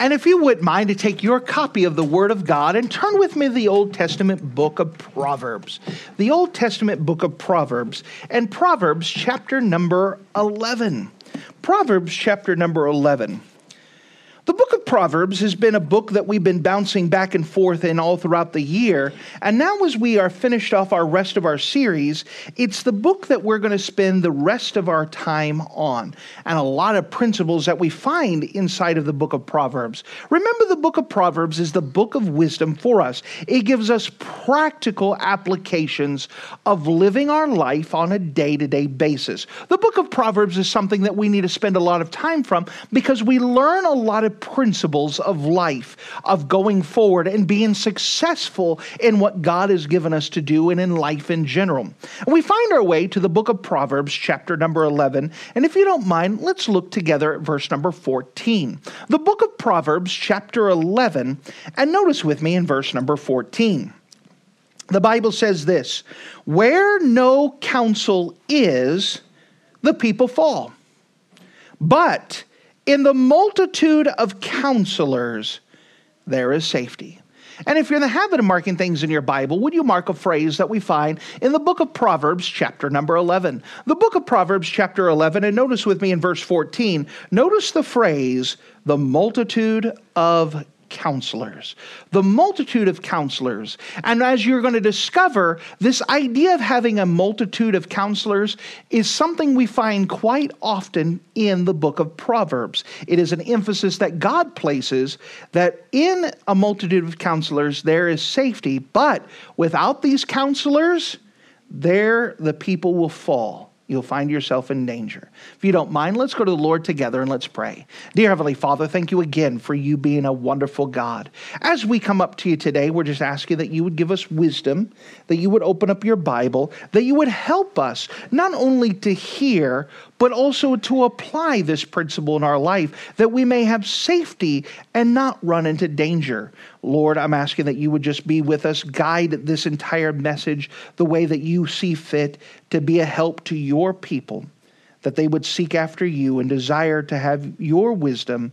And if you wouldn't mind to take your copy of the Word of God and turn with me to the Old Testament book of Proverbs. The Old Testament book of Proverbs and Proverbs chapter number 11. Proverbs chapter number 11. The book of Proverbs has been a book that we've been bouncing back and forth in all throughout the year. And now, as we are finished off our rest of our series, it's the book that we're going to spend the rest of our time on. And a lot of principles that we find inside of the book of Proverbs. Remember, the book of Proverbs is the book of wisdom for us, it gives us practical applications of living our life on a day to day basis. The book of Proverbs is something that we need to spend a lot of time from because we learn a lot of principles of life, of going forward and being successful in what God has given us to do and in life in general. And we find our way to the book of Proverbs, chapter number 11. And if you don't mind, let's look together at verse number 14. The book of Proverbs, chapter 11, and notice with me in verse number 14. The Bible says this Where no counsel is, the people fall. But in the multitude of counselors, there is safety. And if you're in the habit of marking things in your Bible, would you mark a phrase that we find in the book of Proverbs, chapter number 11? The book of Proverbs, chapter 11, and notice with me in verse 14, notice the phrase, the multitude of counselors, the multitude of counselors. And as you're going to discover, this idea of having a multitude of counselors is something we find quite often in the book of Proverbs. It is an emphasis that God places that in a multitude of counselors there is safety, but without these counselors, there the people will fall you'll find yourself in danger. If you don't mind, let's go to the Lord together and let's pray. Dear Heavenly Father, thank you again for you being a wonderful God. As we come up to you today, we're just asking that you would give us wisdom, that you would open up your Bible, that you would help us not only to hear, but also to apply this principle in our life that we may have safety and not run into danger. Lord, I'm asking that you would just be with us, guide this entire message the way that you see fit to be a help to your people, that they would seek after you and desire to have your wisdom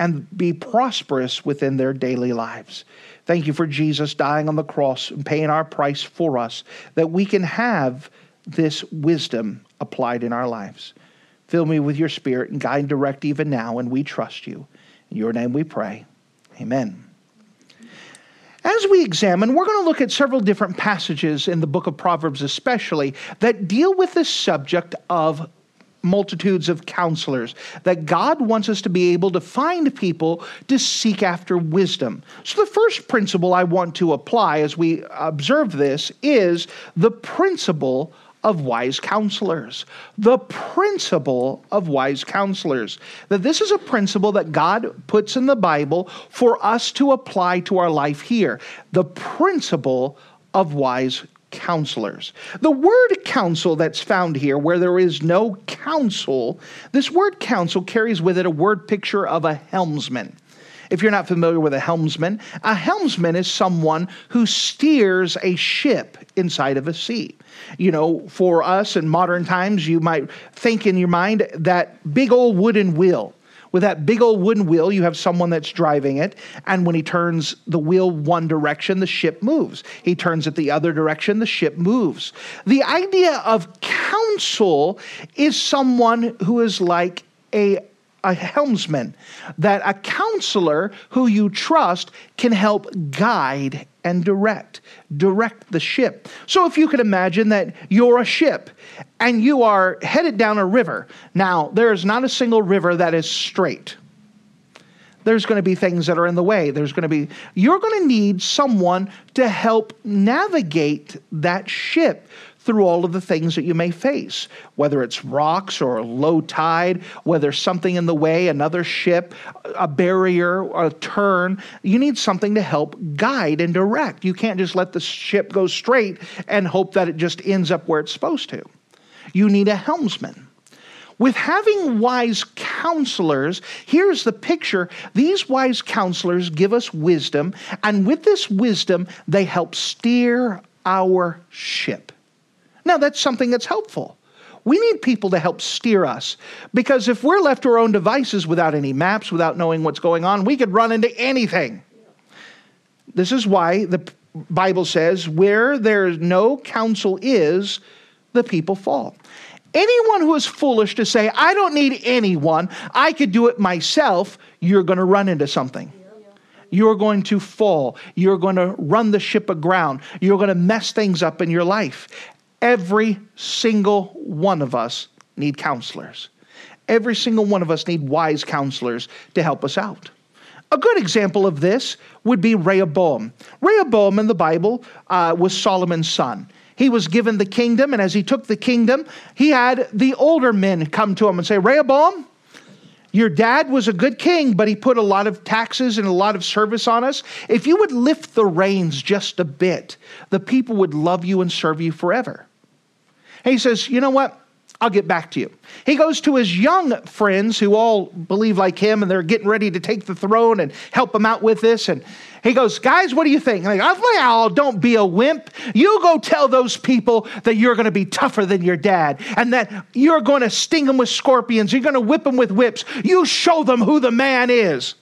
and be prosperous within their daily lives. Thank you for Jesus dying on the cross and paying our price for us, that we can have this wisdom applied in our lives. Fill me with your spirit and guide and direct even now, and we trust you. In your name we pray. Amen. As we examine, we're going to look at several different passages in the book of Proverbs, especially, that deal with this subject of multitudes of counselors, that God wants us to be able to find people to seek after wisdom. So, the first principle I want to apply as we observe this is the principle of wise counselors. The principle of wise counselors. That this is a principle that God puts in the Bible for us to apply to our life here. The principle of wise counselors. The word counsel that's found here, where there is no counsel, this word counsel carries with it a word picture of a helmsman. If you're not familiar with a helmsman, a helmsman is someone who steers a ship inside of a sea. You know, for us in modern times, you might think in your mind that big old wooden wheel. With that big old wooden wheel, you have someone that's driving it, and when he turns the wheel one direction, the ship moves. He turns it the other direction, the ship moves. The idea of counsel is someone who is like a a helmsman, that a counselor who you trust can help guide and direct, direct the ship. So if you could imagine that you're a ship and you are headed down a river. Now, there is not a single river that is straight. There's going to be things that are in the way. There's going to be, you're going to need someone to help navigate that ship through all of the things that you may face, whether it's rocks or low tide, whether something in the way, another ship, a barrier, a turn. You need something to help guide and direct. You can't just let the ship go straight and hope that it just ends up where it's supposed to. You need a helmsman. With having wise counselors, here's the picture. These wise counselors give us wisdom, and with this wisdom, they help steer our ship. Now, that's something that's helpful. We need people to help steer us because if we're left to our own devices without any maps, without knowing what's going on, we could run into anything. This is why the Bible says, where there's no counsel is, the people fall. Anyone who is foolish to say, I don't need anyone, I could do it myself, you're going to run into something. You're going to fall. You're going to run the ship aground. You're going to mess things up in your life. Every single one of us need counselors. Every single one of us need wise counselors to help us out. A good example of this would be Rehoboam. Rehoboam in the Bible uh, was Solomon's son. He was given the kingdom, and as he took the kingdom, he had the older men come to him and say, Rehoboam, your dad was a good king, but he put a lot of taxes and a lot of service on us. If you would lift the reins just a bit, the people would love you and serve you forever. He says, You know what? I'll get back to you. He goes to his young friends who all believe like him and they're getting ready to take the throne and help him out with this. And he goes, Guys, what do you think? And they go, Well, don't be a wimp. You go tell those people that you're going to be tougher than your dad and that you're going to sting them with scorpions. You're going to whip them with whips. You show them who the man is.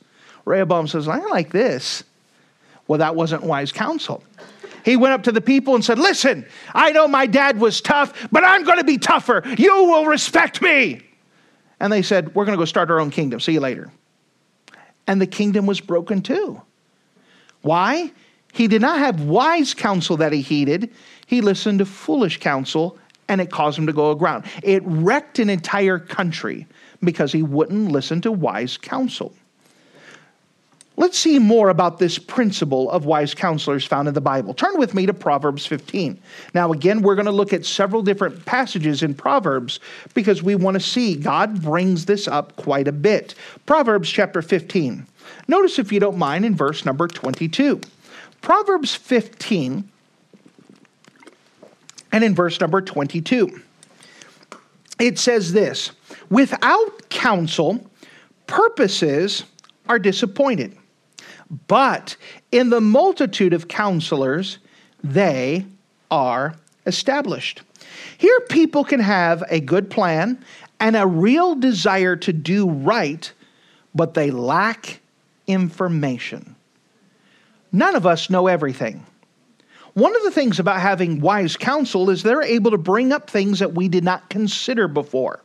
Rehoboam says, I like this. Well, that wasn't wise counsel he went up to the people and said, Listen, I know my dad was tough, but I'm going to be tougher. You will respect me. And they said, We're going to go start our own kingdom. See you later. And the kingdom was broken too. Why? He did not have wise counsel that he heeded. He listened to foolish counsel and it caused him to go aground. It wrecked an entire country because he wouldn't listen to wise counsel. Let's see more about this principle of wise counselors found in the Bible. Turn with me to Proverbs 15. Now, again, we're going to look at several different passages in Proverbs because we want to see God brings this up quite a bit. Proverbs chapter 15. Notice, if you don't mind, in verse number 22. Proverbs 15 and in verse number 22. It says this Without counsel, purposes are disappointed but in the multitude of counselors, they are established. Here, people can have a good plan and a real desire to do right, but they lack information. None of us know everything. One of the things about having wise counsel is they're able to bring up things that we did not consider before.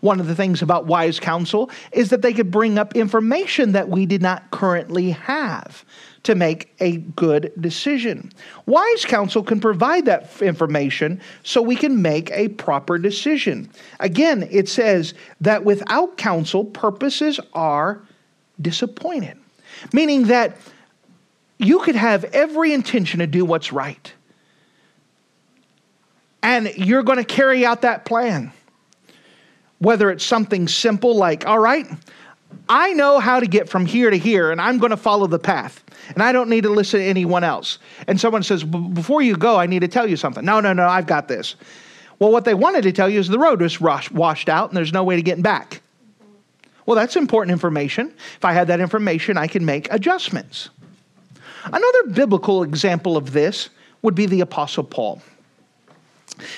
One of the things about wise counsel is that they could bring up information that we did not currently have to make a good decision. Wise counsel can provide that information so we can make a proper decision. Again, it says that without counsel, purposes are disappointed, meaning that you could have every intention to do what's right. And you're going to carry out that plan whether it's something simple like, all right, I know how to get from here to here, and I'm going to follow the path, and I don't need to listen to anyone else. And someone says, Before you go, I need to tell you something. No, no, no, I've got this. Well, what they wanted to tell you is the road was washed out and there's no way to get back. Well, that's important information. If I had that information, I can make adjustments. Another biblical example of this would be the Apostle Paul.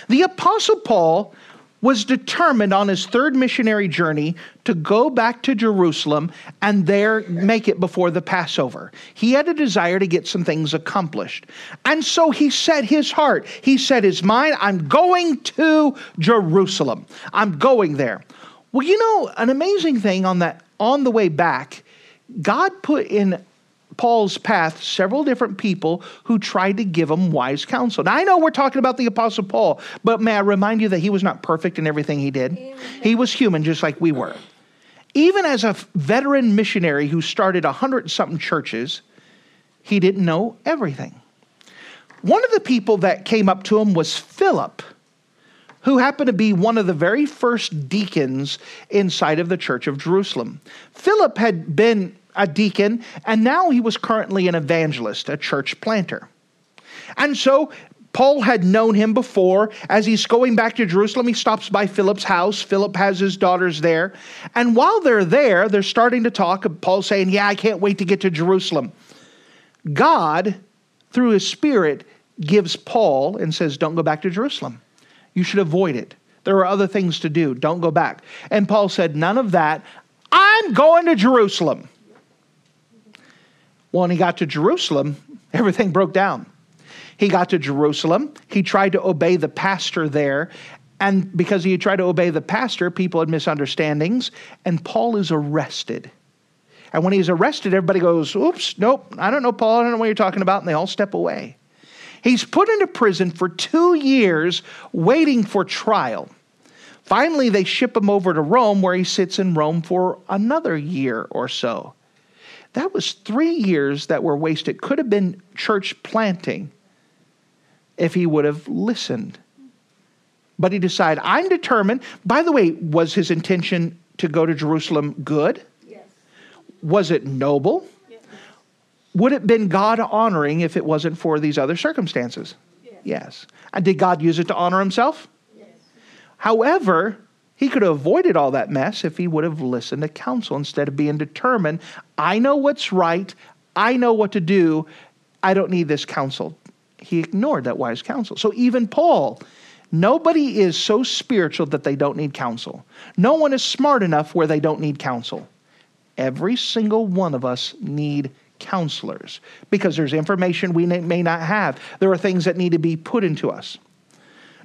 The Apostle Paul was determined on his third missionary journey to go back to Jerusalem and there make it before the Passover. He had a desire to get some things accomplished. And so he set his heart, he set his mind, I'm going to Jerusalem. I'm going there. Well, you know, an amazing thing on that on the way back, God put in Paul's path several different people who tried to give him wise counsel. Now, I know we're talking about the Apostle Paul, but may I remind you that he was not perfect in everything he did? He was human just like we were. Even as a veteran missionary who started a hundred something churches, he didn't know everything. One of the people that came up to him was Philip, who happened to be one of the very first deacons inside of the church of Jerusalem. Philip had been a deacon, and now he was currently an evangelist, a church planter. And so Paul had known him before. As he's going back to Jerusalem, he stops by Philip's house. Philip has his daughters there. And while they're there, they're starting to talk. Paul's saying, Yeah, I can't wait to get to Jerusalem. God, through his Spirit, gives Paul and says, Don't go back to Jerusalem. You should avoid it. There are other things to do. Don't go back. And Paul said, None of that. I'm going to Jerusalem. Well, when he got to Jerusalem, everything broke down. He got to Jerusalem. He tried to obey the pastor there. And because he tried to obey the pastor, people had misunderstandings. And Paul is arrested. And when he's arrested, everybody goes, Oops, nope, I don't know, Paul. I don't know what you're talking about. And they all step away. He's put into prison for two years waiting for trial. Finally, they ship him over to Rome, where he sits in Rome for another year or so. That was three years that were wasted. Could have been church planting if he would have listened. But he decided, I'm determined. By the way, was his intention to go to Jerusalem good? Yes. Was it noble? Yes. Would it have been God honoring if it wasn't for these other circumstances? Yes. yes. And did God use it to honor himself? Yes. However, he could have avoided all that mess if he would have listened to counsel instead of being determined, I know what's right, I know what to do, I don't need this counsel he ignored that wise counsel. So even Paul, nobody is so spiritual that they don't need counsel. No one is smart enough where they don't need counsel. Every single one of us need counselors because there's information we may not have. There are things that need to be put into us.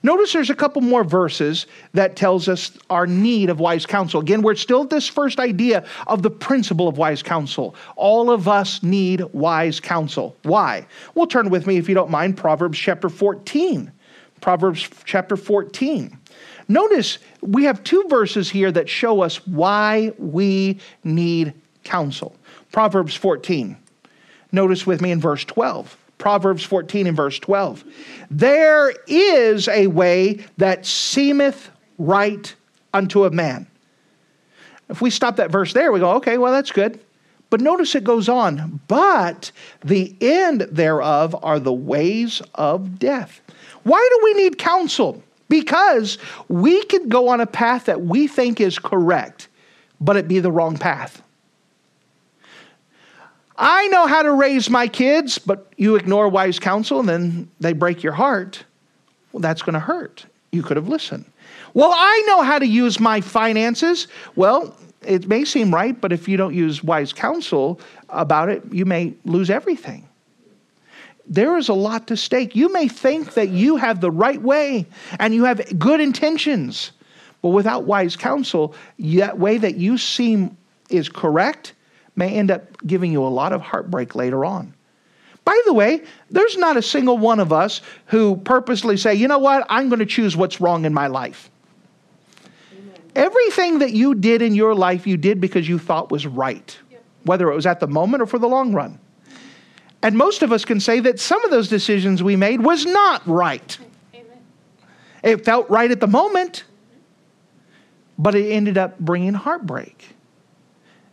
Notice there's a couple more verses that tells us our need of wise counsel. Again, we're still at this first idea of the principle of wise counsel. All of us need wise counsel. Why? Well, turn with me, if you don't mind, Proverbs chapter 14. Proverbs chapter 14. Notice we have two verses here that show us why we need counsel. Proverbs 14. Notice with me in verse 12. Proverbs 14 and verse 12. There is a way that seemeth right unto a man. If we stop that verse there, we go, okay, well, that's good. But notice it goes on, but the end thereof are the ways of death. Why do we need counsel? Because we could go on a path that we think is correct, but it be the wrong path. I know how to raise my kids, but you ignore wise counsel and then they break your heart. Well, that's going to hurt. You could have listened. Well, I know how to use my finances. Well, it may seem right, but if you don't use wise counsel about it, you may lose everything. There is a lot to stake. You may think that you have the right way and you have good intentions, but without wise counsel, that way that you seem is correct may end up giving you a lot of heartbreak later on. By the way, there's not a single one of us who purposely say, you know what, I'm going to choose what's wrong in my life. Amen. Everything that you did in your life, you did because you thought was right, yep. whether it was at the moment or for the long run. And most of us can say that some of those decisions we made was not right. Amen. It felt right at the moment, but it ended up bringing heartbreak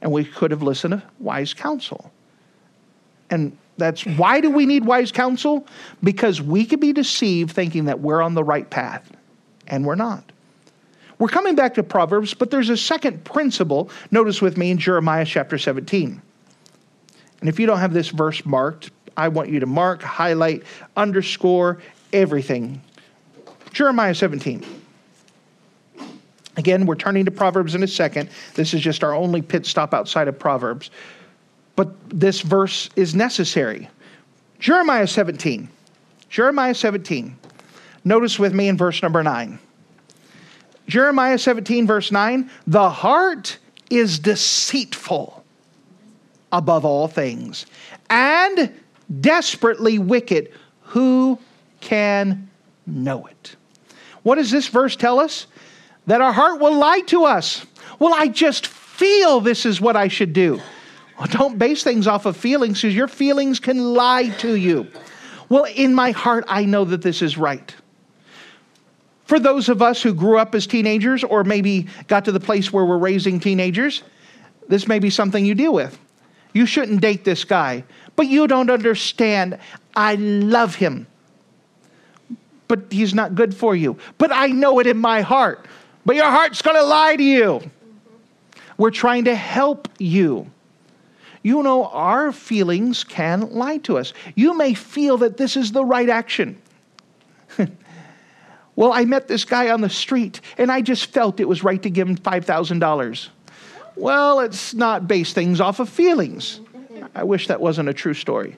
and we could have listened to wise counsel. And that's why do we need wise counsel? Because we could be deceived thinking that we're on the right path, and we're not. We're coming back to Proverbs, but there's a second principle. Notice with me in Jeremiah chapter 17. And if you don't have this verse marked, I want you to mark, highlight, underscore everything. Jeremiah 17. Again, we're turning to Proverbs in a second. This is just our only pit stop outside of Proverbs. But this verse is necessary. Jeremiah 17. Jeremiah 17. Notice with me in verse number 9. Jeremiah 17, verse 9 The heart is deceitful above all things and desperately wicked. Who can know it? What does this verse tell us? That our heart will lie to us. Well, I just feel this is what I should do. Well, don't base things off of feelings because your feelings can lie to you. Well, in my heart, I know that this is right. For those of us who grew up as teenagers or maybe got to the place where we're raising teenagers, this may be something you deal with. You shouldn't date this guy, but you don't understand. I love him, but he's not good for you. But I know it in my heart. But your heart's going to lie to you. We're trying to help you. You know, our feelings can lie to us. You may feel that this is the right action. well, I met this guy on the street and I just felt it was right to give him $5,000. Well, let's not base things off of feelings. I wish that wasn't a true story.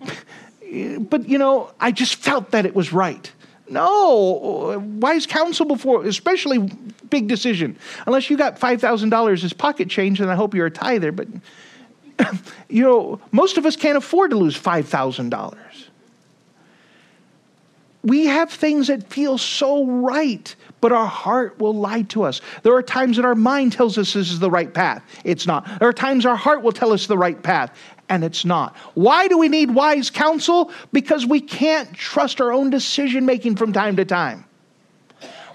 but, you know, I just felt that it was right. No, wise counsel before, especially big decision. Unless you got $5,000 as pocket change, and I hope you're a tither, but you know, most of us can't afford to lose $5,000. We have things that feel so right, but our heart will lie to us. There are times that our mind tells us this is the right path. It's not. There are times our heart will tell us the right path, and it's not. Why do we need wise counsel? Because we can't trust our own decision making from time to time.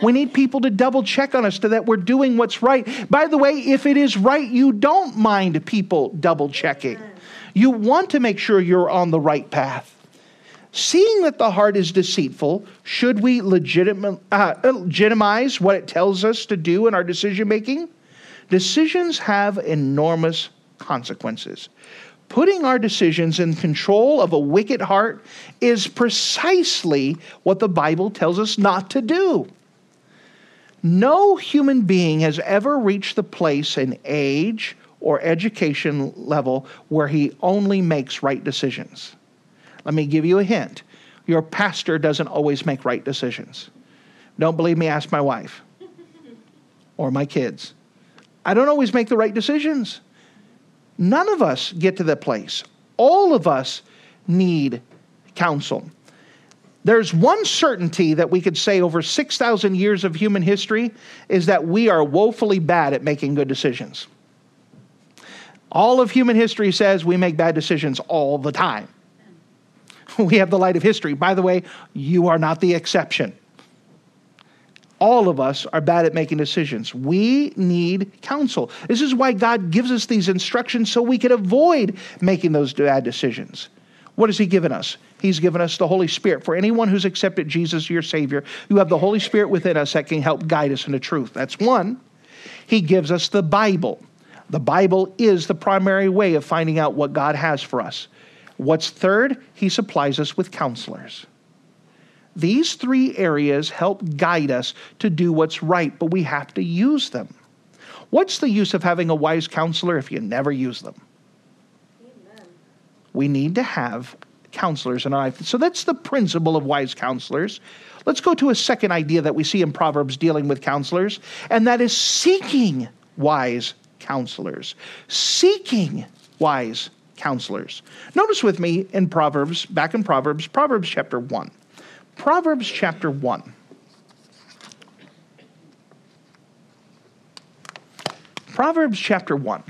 We need people to double check on us to that we're doing what's right. By the way, if it is right, you don't mind people double checking. You want to make sure you're on the right path. Seeing that the heart is deceitful, should we uh, legitimize what it tells us to do in our decision making? Decisions have enormous consequences. Putting our decisions in control of a wicked heart is precisely what the Bible tells us not to do. No human being has ever reached the place in age or education level where he only makes right decisions. Let me give you a hint. Your pastor doesn't always make right decisions. Don't believe me? Ask my wife or my kids. I don't always make the right decisions. None of us get to that place. All of us need counsel. There's one certainty that we could say over 6,000 years of human history is that we are woefully bad at making good decisions. All of human history says we make bad decisions all the time. We have the light of history. By the way, you are not the exception all of us are bad at making decisions. We need counsel. This is why God gives us these instructions so we can avoid making those bad decisions. What has He given us? He's given us the Holy Spirit. For anyone who's accepted Jesus, your Savior, you have the Holy Spirit within us that can help guide us into truth. That's one. He gives us the Bible. The Bible is the primary way of finding out what God has for us. What's third? He supplies us with counselors. These three areas help guide us to do what's right, but we have to use them. What's the use of having a wise counselor if you never use them? Amen. We need to have counselors in our life. So that's the principle of wise counselors. Let's go to a second idea that we see in Proverbs dealing with counselors, and that is seeking wise counselors. Seeking wise counselors. Notice with me in Proverbs, back in Proverbs, Proverbs chapter 1. Proverbs chapter 1. Proverbs chapter 1.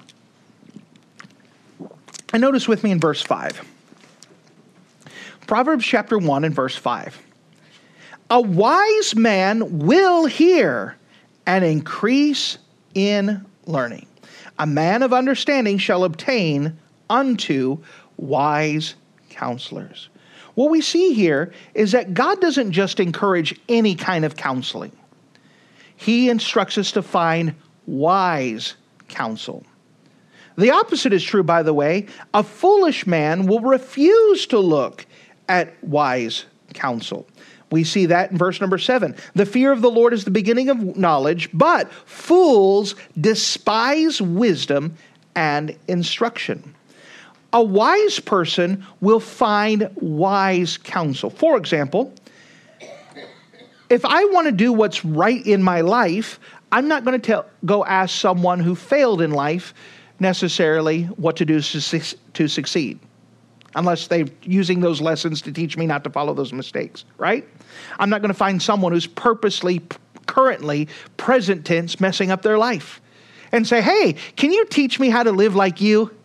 And notice with me in verse 5. Proverbs chapter 1 and verse 5. A wise man will hear and increase in learning. A man of understanding shall obtain unto wise counselors. What we see here is that God doesn't just encourage any kind of counseling, He instructs us to find wise counsel. The opposite is true, by the way. A foolish man will refuse to look at wise counsel. We see that in verse number seven. The fear of the Lord is the beginning of knowledge, but fools despise wisdom and instruction. A wise person will find wise counsel. For example, if I want to do what's right in my life, I'm not going to tell, go ask someone who failed in life necessarily what to do to, to succeed, unless they're using those lessons to teach me not to follow those mistakes, right? I'm not going to find someone who's purposely, currently, present tense, messing up their life and say, hey, can you teach me how to live like you?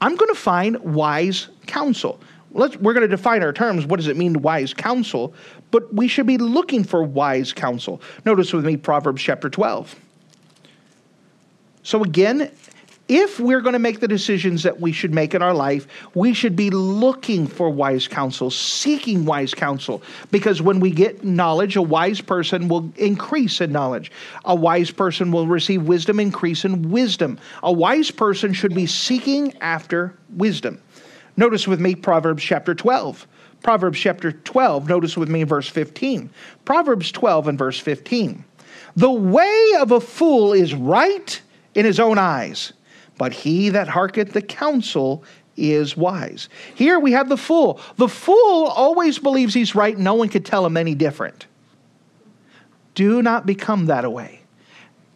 I'm going to find wise counsel. Let's, we're going to define our terms. What does it mean, wise counsel? But we should be looking for wise counsel. Notice with me Proverbs chapter 12. So, again, if we're going to make the decisions that we should make in our life, we should be looking for wise counsel, seeking wise counsel. Because when we get knowledge, a wise person will increase in knowledge. A wise person will receive wisdom, increase in wisdom. A wise person should be seeking after wisdom. Notice with me Proverbs chapter 12. Proverbs chapter 12, notice with me verse 15. Proverbs 12 and verse 15. The way of a fool is right in his own eyes but he that hearketh the counsel is wise. Here we have the fool. The fool always believes he's right, no one could tell him any different. Do not become that way.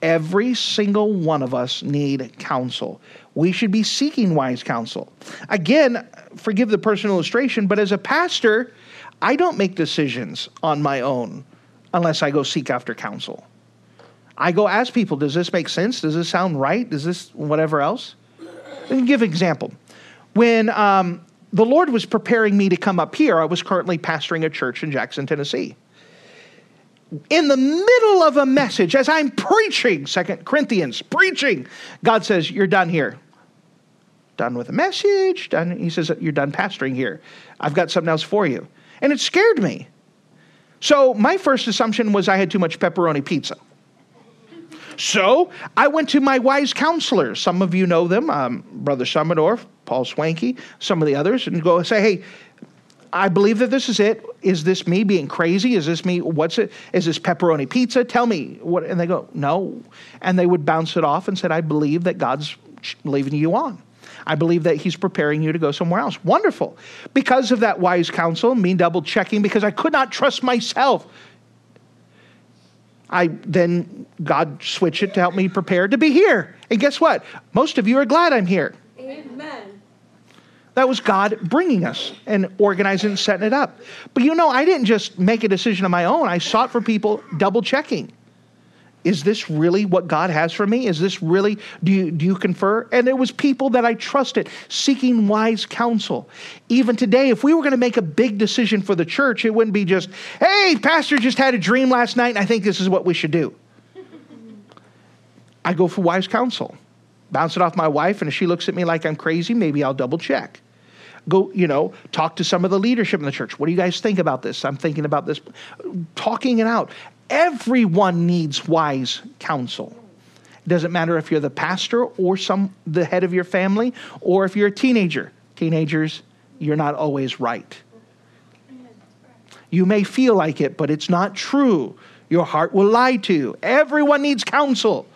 Every single one of us need counsel. We should be seeking wise counsel. Again, forgive the personal illustration, but as a pastor, I don't make decisions on my own unless I go seek after counsel. I go ask people, does this make sense? Does this sound right? Does this whatever else? Let me give an example. When um, the Lord was preparing me to come up here, I was currently pastoring a church in Jackson, Tennessee. In the middle of a message, as I'm preaching, Second Corinthians, preaching, God says, You're done here. Done with the message. Done. He says, You're done pastoring here. I've got something else for you. And it scared me. So my first assumption was I had too much pepperoni pizza. So I went to my wise counselors. Some of you know them, um, Brother Summerdorf, Paul Swanky, some of the others, and go say, hey, I believe that this is it. Is this me being crazy? Is this me? What's it? Is this pepperoni pizza? Tell me what. And they go, no. And they would bounce it off and said, I believe that God's leaving you on. I believe that He's preparing you to go somewhere else. Wonderful. Because of that wise counsel, me double checking, because I could not trust myself I then God switched it to help me prepare to be here. And guess what? Most of you are glad I'm here. Amen. That was God bringing us and organizing and setting it up. But you know, I didn't just make a decision on my own. I sought for people double checking. Is this really what God has for me? Is this really, do you, do you confer? And it was people that I trusted seeking wise counsel. Even today, if we were going to make a big decision for the church, it wouldn't be just, hey, pastor just had a dream last night and I think this is what we should do. I go for wise counsel. Bounce it off my wife, and if she looks at me like I'm crazy, maybe I'll double check go, you know, talk to some of the leadership in the church. What do you guys think about this? I'm thinking about this. Talking it out. Everyone needs wise counsel. It doesn't matter if you're the pastor or some the head of your family or if you're a teenager. Teenagers, you're not always right. You may feel like it, but it's not true. Your heart will lie to you. Everyone needs counsel.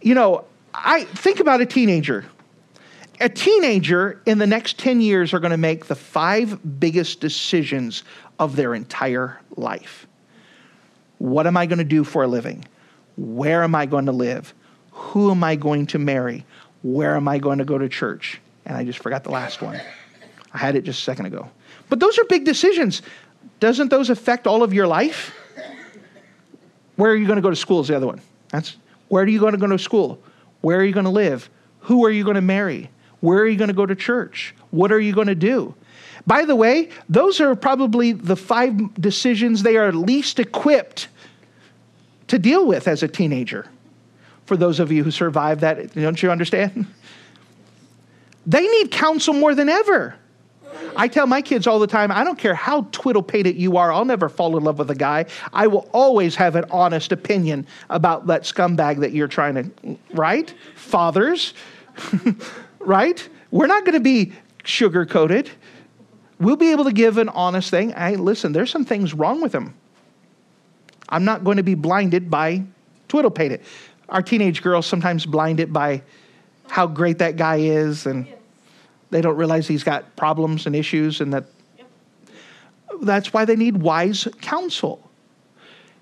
You know, I think about a teenager. A teenager in the next 10 years are going to make the five biggest decisions of their entire life. What am I going to do for a living? Where am I going to live? Who am I going to marry? Where am I going to go to church? And I just forgot the last one. I had it just a second ago. But those are big decisions. Doesn't those affect all of your life? Where are you going to go to school is the other one. That's where are you going to go to school? Where are you going to live? Who are you going to marry? Where are you going to go to church? What are you going to do? By the way, those are probably the five decisions they are least equipped to deal with as a teenager. For those of you who survived that, don't you understand? They need counsel more than ever. I tell my kids all the time, I don't care how twiddle pated you are, I'll never fall in love with a guy. I will always have an honest opinion about that scumbag that you're trying to, right? Fathers, right? We're not going to be sugar coated. We'll be able to give an honest thing. Hey, listen, there's some things wrong with him. I'm not going to be blinded by twiddle pated. Our teenage girls sometimes blinded by how great that guy is, and they don't realize he's got problems and issues, and that that's why they need wise counsel.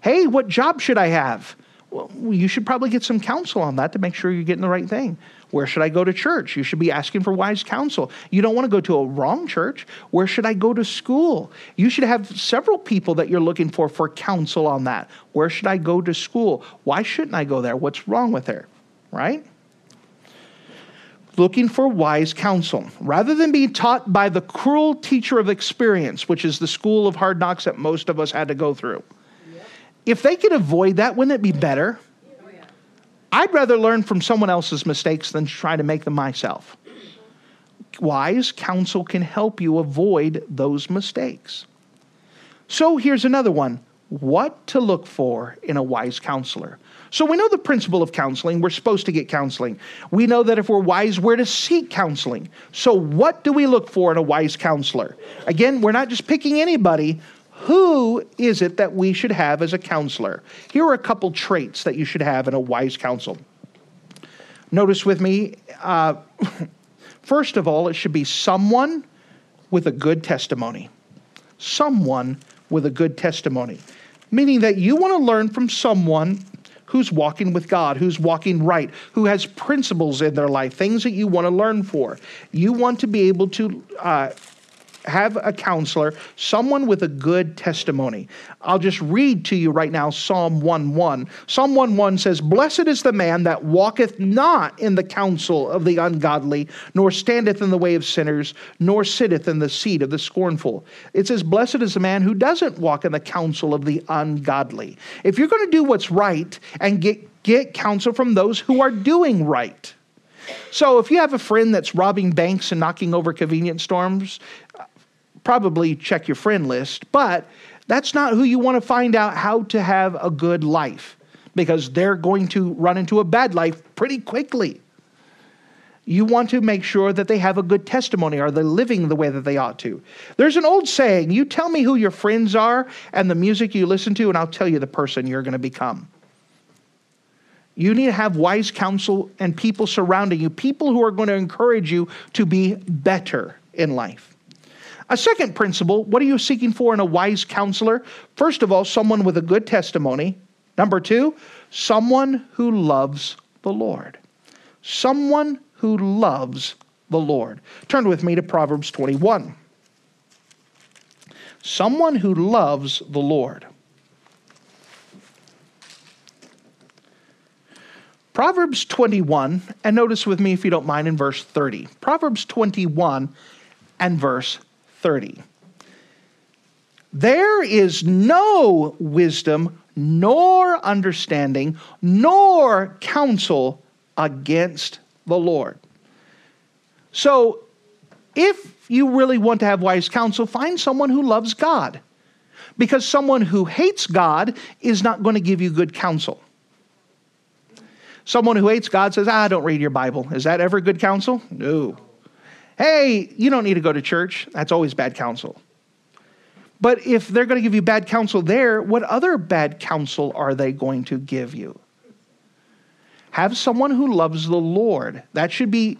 Hey, what job should I have? Well, you should probably get some counsel on that to make sure you're getting the right thing. Where should I go to church? You should be asking for wise counsel. You don't want to go to a wrong church. Where should I go to school? You should have several people that you're looking for for counsel on that. Where should I go to school? Why shouldn't I go there? What's wrong with there? Right? looking for wise counsel. Rather than being taught by the cruel teacher of experience, which is the school of hard knocks that most of us had to go through, if they could avoid that, wouldn't it be better? I'd rather learn from someone else's mistakes than try to make them myself. Wise counsel can help you avoid those mistakes. So here's another one what to look for in a wise counselor. So we know the principle of counseling. We're supposed to get counseling. We know that if we're wise, we're to seek counseling. So what do we look for in a wise counselor? Again, we're not just picking anybody. Who is it that we should have as a counselor? Here are a couple traits that you should have in a wise counsel. Notice with me, uh, first of all, it should be someone with a good testimony. Someone with a good testimony. Meaning that you want to learn from someone who's walking with God, who's walking right, who has principles in their life, things that you want to learn for. You want to be able to uh, have a counselor, someone with a good testimony. I'll just read to you right now Psalm 1:1. Psalm 1:1 says, "Blessed is the man that walketh not in the counsel of the ungodly, nor standeth in the way of sinners, nor sitteth in the seat of the scornful." It says, "Blessed is the man who doesn't walk in the counsel of the ungodly." If you're going to do what's right and get get counsel from those who are doing right. So if you have a friend that's robbing banks and knocking over convenience stores, probably check your friend list, but that's not who you want to find out how to have a good life because they're going to run into a bad life pretty quickly. You want to make sure that they have a good testimony. Are they living the way that they ought to? There's an old saying you tell me who your friends are and the music you listen to, and I'll tell you the person you're going to become. You need to have wise counsel and people surrounding you, people who are going to encourage you to be better in life. A second principle what are you seeking for in a wise counselor? First of all, someone with a good testimony. Number two, someone who loves the Lord. Someone who loves the Lord. Turn with me to Proverbs 21. Someone who loves the Lord. Proverbs 21, and notice with me if you don't mind in verse 30. Proverbs 21 and verse 30. There is no wisdom, nor understanding, nor counsel against the Lord. So, if you really want to have wise counsel, find someone who loves God. Because someone who hates God is not going to give you good counsel. Someone who hates God says, ah, don't read your Bible. Is that ever good counsel? No hey, you don't need to go to church. That's always bad counsel. But if they're going to give you bad counsel there, what other bad counsel are they going to give you? Have someone who loves the Lord. That should be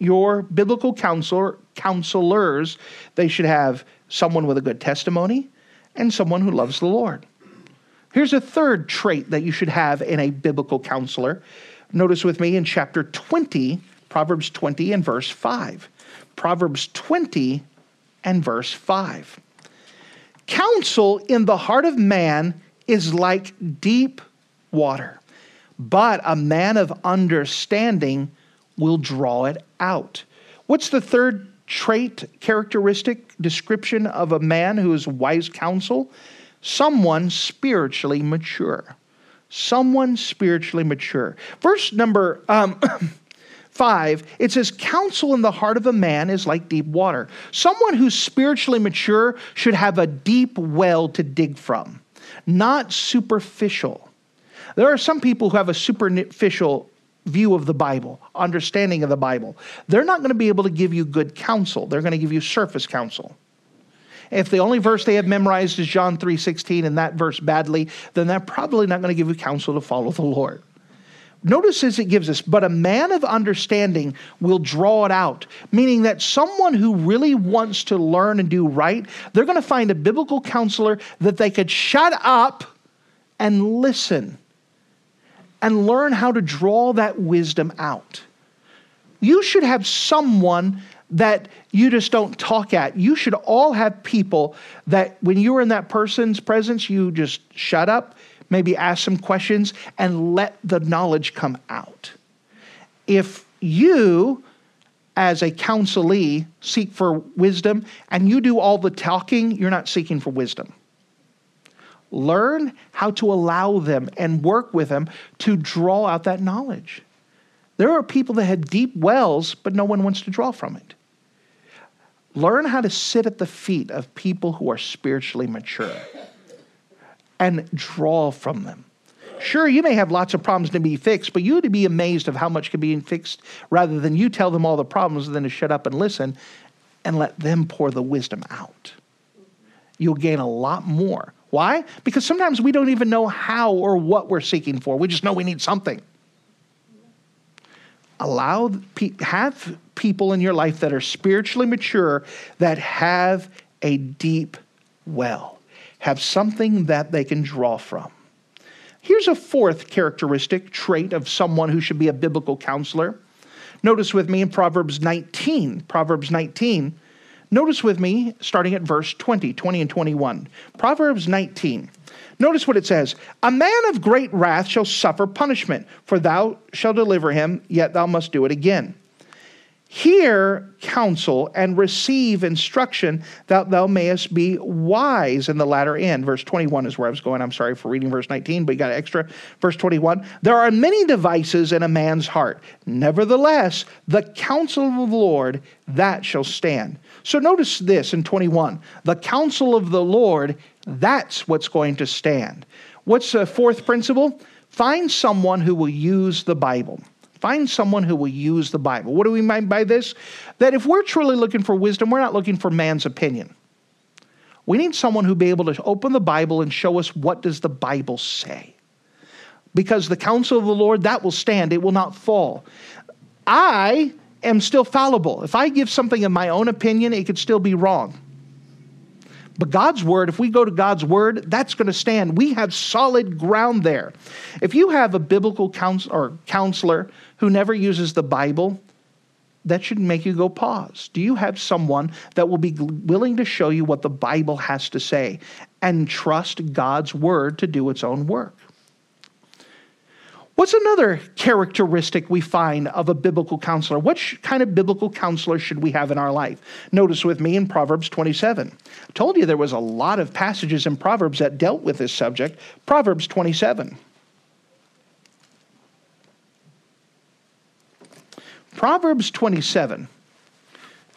your biblical counselor, counselors. They should have someone with a good testimony and someone who loves the Lord. Here's a third trait that you should have in a biblical counselor. Notice with me in chapter 20, Proverbs 20 and verse 5. Proverbs 20 and verse 5. Counsel in the heart of man is like deep water, but a man of understanding will draw it out. What's the third trait, characteristic, description of a man who is wise counsel? Someone spiritually mature. Someone spiritually mature. Verse number um, 5, it says, Counsel in the heart of a man is like deep water. Someone who's spiritually mature should have a deep well to dig from, not superficial. There are some people who have a superficial view of the Bible, understanding of the Bible. They're not going to be able to give you good counsel. They're going to give you surface counsel. If the only verse they have memorized is John 3:16 and that verse badly, then they're probably not going to give you counsel to follow the Lord. Notice as it gives us, but a man of understanding will draw it out, meaning that someone who really wants to learn and do right, they're going to find a biblical counselor that they could shut up and listen and learn how to draw that wisdom out. You should have someone that you just don't talk at. You should all have people that when you're in that person's presence, you just shut up maybe ask some questions and let the knowledge come out. If you, as a counselee, seek for wisdom and you do all the talking, you're not seeking for wisdom. Learn how to allow them and work with them to draw out that knowledge. There are people that had deep wells, but no one wants to draw from it. Learn how to sit at the feet of people who are spiritually mature and draw from them. Sure, you may have lots of problems to be fixed, but you would be amazed of how much can be fixed rather than you tell them all the problems than to shut up and listen and let them pour the wisdom out. You'll gain a lot more. Why? Because sometimes we don't even know how or what we're seeking for. We just know we need something. Allow have people in your life that are spiritually mature that have a deep well, have something that they can draw from. Here's a fourth characteristic trait of someone who should be a biblical counselor. Notice with me in Proverbs 19. Proverbs 19 Notice with me, starting at verse 20, 20 and 21. Proverbs 19. Notice what it says A man of great wrath shall suffer punishment, for thou shalt deliver him, yet thou must do it again. Hear counsel and receive instruction that thou mayest be wise in the latter end. Verse 21 is where I was going. I'm sorry for reading verse 19, but you got extra. Verse 21 There are many devices in a man's heart. Nevertheless, the counsel of the Lord, that shall stand. So notice this in 21 the counsel of the Lord, that's what's going to stand. What's the fourth principle? Find someone who will use the Bible. Find someone who will use the Bible. What do we mean by this? That if we're truly looking for wisdom, we're not looking for man's opinion. We need someone who'll be able to open the Bible and show us what does the Bible say. Because the counsel of the Lord, that will stand, it will not fall. I am still fallible. If I give something in my own opinion, it could still be wrong. But God's word, if we go to God's word, that's going to stand. We have solid ground there. If you have a biblical counselor, or counselor who never uses the Bible, that should make you go pause. Do you have someone that will be willing to show you what the Bible has to say and trust God's word to do its own work? What's another characteristic we find of a biblical counselor? What kind of biblical counselor should we have in our life? Notice with me in Proverbs 27. I told you there was a lot of passages in Proverbs that dealt with this subject. Proverbs 27. Proverbs 27.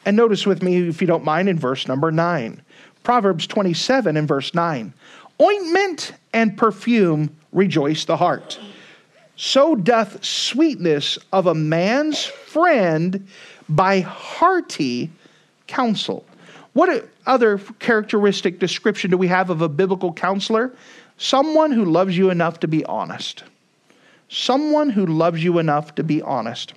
And notice with me, if you don't mind, in verse number 9. Proverbs 27 and verse 9. Ointment and perfume rejoice the heart so doth sweetness of a man's friend by hearty counsel. What other characteristic description do we have of a biblical counselor? Someone who loves you enough to be honest. Someone who loves you enough to be honest.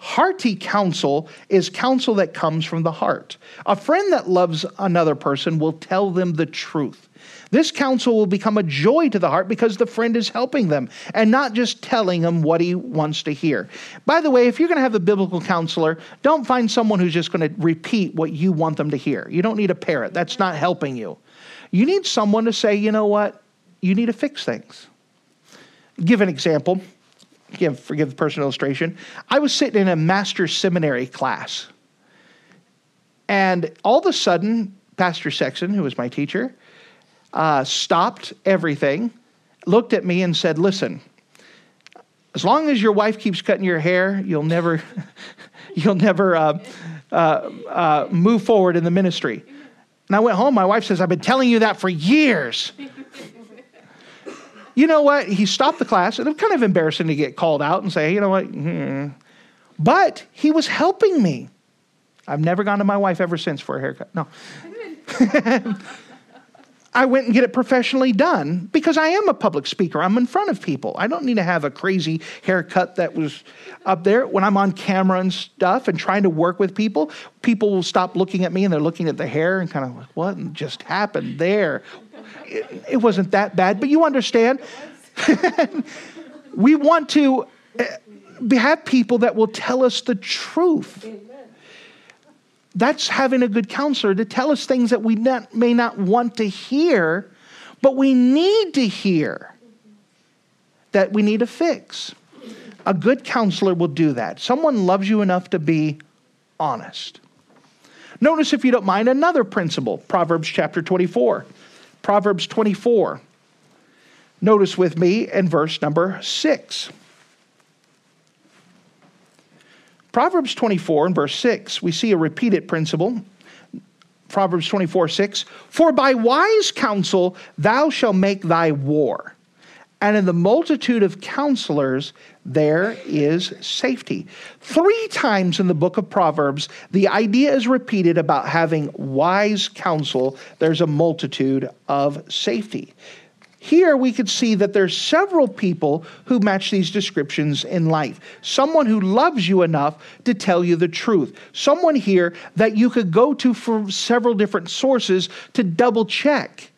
Hearty counsel is counsel that comes from the heart. A friend that loves another person will tell them the truth. This counsel will become a joy to the heart because the friend is helping them and not just telling them what he wants to hear. By the way, if you're going to have a biblical counselor, don't find someone who's just going to repeat what you want them to hear. You don't need a parrot, that's not helping you. You need someone to say, you know what, you need to fix things. Give an example. Again, forgive the personal illustration. I was sitting in a master's seminary class, and all of a sudden, Pastor Sexton, who was my teacher, uh, stopped everything, looked at me, and said, Listen, as long as your wife keeps cutting your hair, you'll never, you'll never uh, uh, uh, move forward in the ministry. And I went home. My wife says, I've been telling you that for years. you know what? He stopped the class, and it was kind of embarrassing to get called out and say, you know what? Hmm. But he was helping me. I've never gone to my wife ever since for a haircut. No. I went and get it professionally done because I am a public speaker. I'm in front of people. I don't need to have a crazy haircut that was up there. When I'm on camera and stuff and trying to work with people, people will stop looking at me and they're looking at the hair and kind of like, what just happened there? It, it wasn't that bad, but you understand. we want to eh, have people that will tell us the truth. That's having a good counselor to tell us things that we not, may not want to hear, but we need to hear that we need to fix. A good counselor will do that. Someone loves you enough to be honest. Notice, if you don't mind, another principle Proverbs chapter 24. Proverbs 24. Notice with me in verse number 6. Proverbs 24 and verse 6, we see a repeated principle. Proverbs 24, 6. For by wise counsel thou shalt make thy war, and in the multitude of counselors there is safety. Three times in the book of Proverbs, the idea is repeated about having wise counsel. There's a multitude of safety. Here we could see that there's several people who match these descriptions in life. Someone who loves you enough to tell you the truth. Someone here that you could go to for several different sources to double check.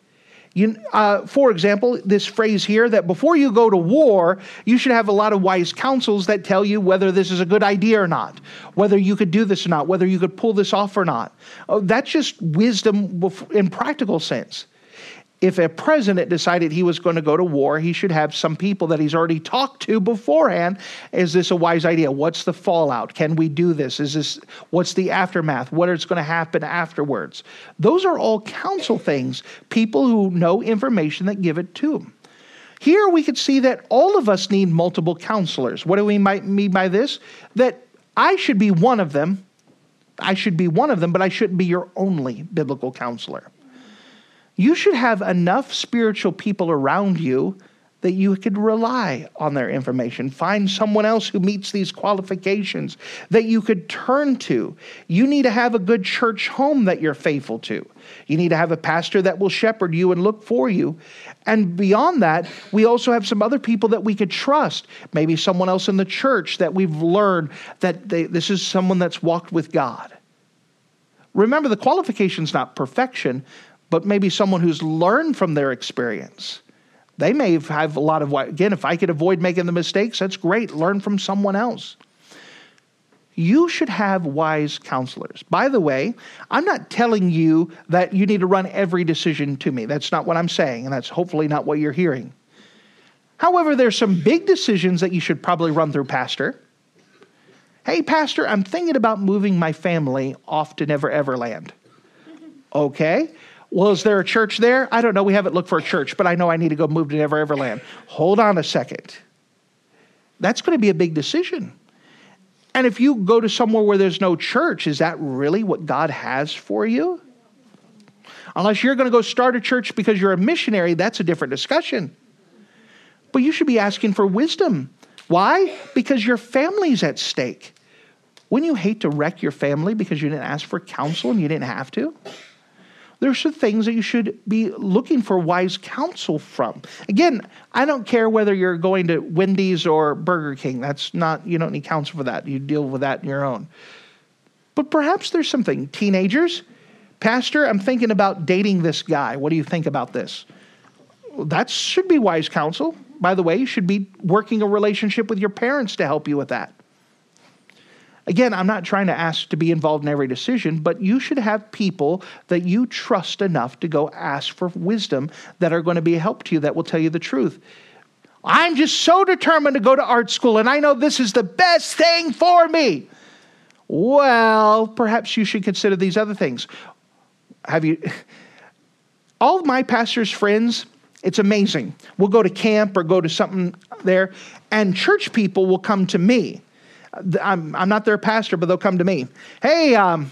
You, uh, for example, this phrase here that before you go to war, you should have a lot of wise counsels that tell you whether this is a good idea or not, whether you could do this or not, whether you could pull this off or not. Oh, that's just wisdom in practical sense if a president decided he was going to go to war, he should have some people that he's already talked to beforehand. Is this a wise idea? What's the fallout? Can we do this? Is this what's the aftermath? What is going to happen afterwards? Those are all counsel things, people who know information that give it to them. Here we could see that all of us need multiple counselors. What do we mean by this? That I should be one of them. I should be one of them, but I shouldn't be your only biblical counselor you should have enough spiritual people around you that you could rely on their information. Find someone else who meets these qualifications that you could turn to. You need to have a good church home that you're faithful to. You need to have a pastor that will shepherd you and look for you. And beyond that, we also have some other people that we could trust. Maybe someone else in the church that we've learned that they, this is someone that's walked with God. Remember, the qualification's not perfection, but maybe someone who's learned from their experience. They may have a lot of, again, if I could avoid making the mistakes, that's great. Learn from someone else. You should have wise counselors. By the way, I'm not telling you that you need to run every decision to me. That's not what I'm saying, and that's hopefully not what you're hearing. However, there's some big decisions that you should probably run through Pastor. Hey, Pastor, I'm thinking about moving my family off to Never Everland. Okay. Well, is there a church there? I don't know. We haven't looked for a church, but I know I need to go move to Never Everland. Hold on a second. That's going to be a big decision. And if you go to somewhere where there's no church, is that really what God has for you? Unless you're going to go start a church because you're a missionary, that's a different discussion. But you should be asking for wisdom. Why? Because your family's at stake. Wouldn't you hate to wreck your family because you didn't ask for counsel and you didn't have to? There's some things that you should be looking for wise counsel from. Again, I don't care whether you're going to Wendy's or Burger King. That's not, you don't need counsel for that. You deal with that on your own. But perhaps there's something. Teenagers, Pastor, I'm thinking about dating this guy. What do you think about this? That should be wise counsel. By the way, you should be working a relationship with your parents to help you with that. Again, I'm not trying to ask to be involved in every decision, but you should have people that you trust enough to go ask for wisdom that are going to be a help to you that will tell you the truth. I'm just so determined to go to art school and I know this is the best thing for me. Well, perhaps you should consider these other things. Have you all of my pastor's friends, it's amazing. We'll go to camp or go to something there, and church people will come to me I'm, I'm not their pastor, but they'll come to me. Hey, um,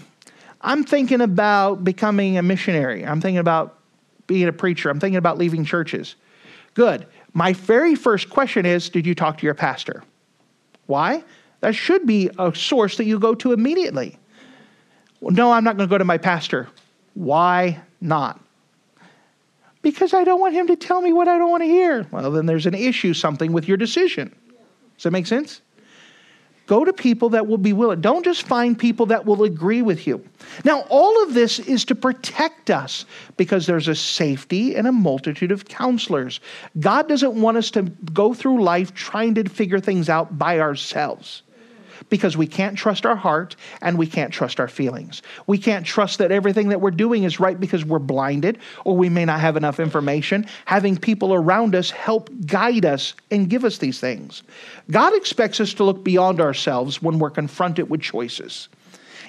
I'm thinking about becoming a missionary. I'm thinking about being a preacher. I'm thinking about leaving churches. Good. My very first question is Did you talk to your pastor? Why? That should be a source that you go to immediately. Well, no, I'm not going to go to my pastor. Why not? Because I don't want him to tell me what I don't want to hear. Well, then there's an issue, something with your decision. Does that make sense? Go to people that will be willing. Don't just find people that will agree with you. Now, all of this is to protect us because there's a safety and a multitude of counselors. God doesn't want us to go through life trying to figure things out by ourselves. Because we can't trust our heart and we can't trust our feelings. We can't trust that everything that we're doing is right because we're blinded or we may not have enough information. Having people around us help guide us and give us these things. God expects us to look beyond ourselves when we're confronted with choices.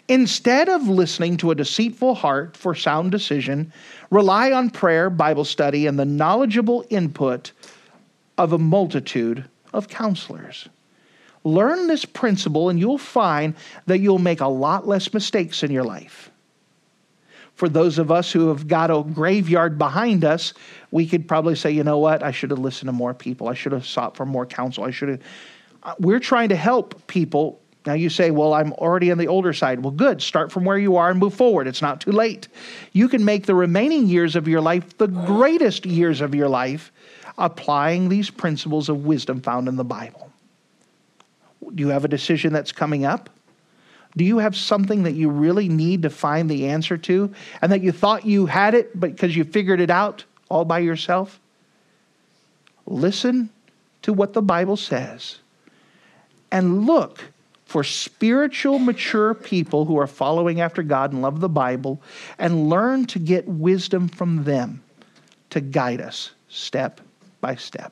Instead of listening to a deceitful heart for sound decision, rely on prayer, Bible study, and the knowledgeable input of a multitude of counselors. Learn this principle, and you'll find that you'll make a lot less mistakes in your life. For those of us who have got a graveyard behind us, we could probably say, you know what, I should have listened to more people. I should have sought for more counsel. I should have. Uh, we're trying to help people now you say, well, I'm already on the older side. Well, good. Start from where you are and move forward. It's not too late. You can make the remaining years of your life the greatest years of your life applying these principles of wisdom found in the Bible. Do you have a decision that's coming up? Do you have something that you really need to find the answer to and that you thought you had it but because you figured it out all by yourself? Listen to what the Bible says and look for spiritual, mature people who are following after God and love the Bible and learn to get wisdom from them to guide us step by step.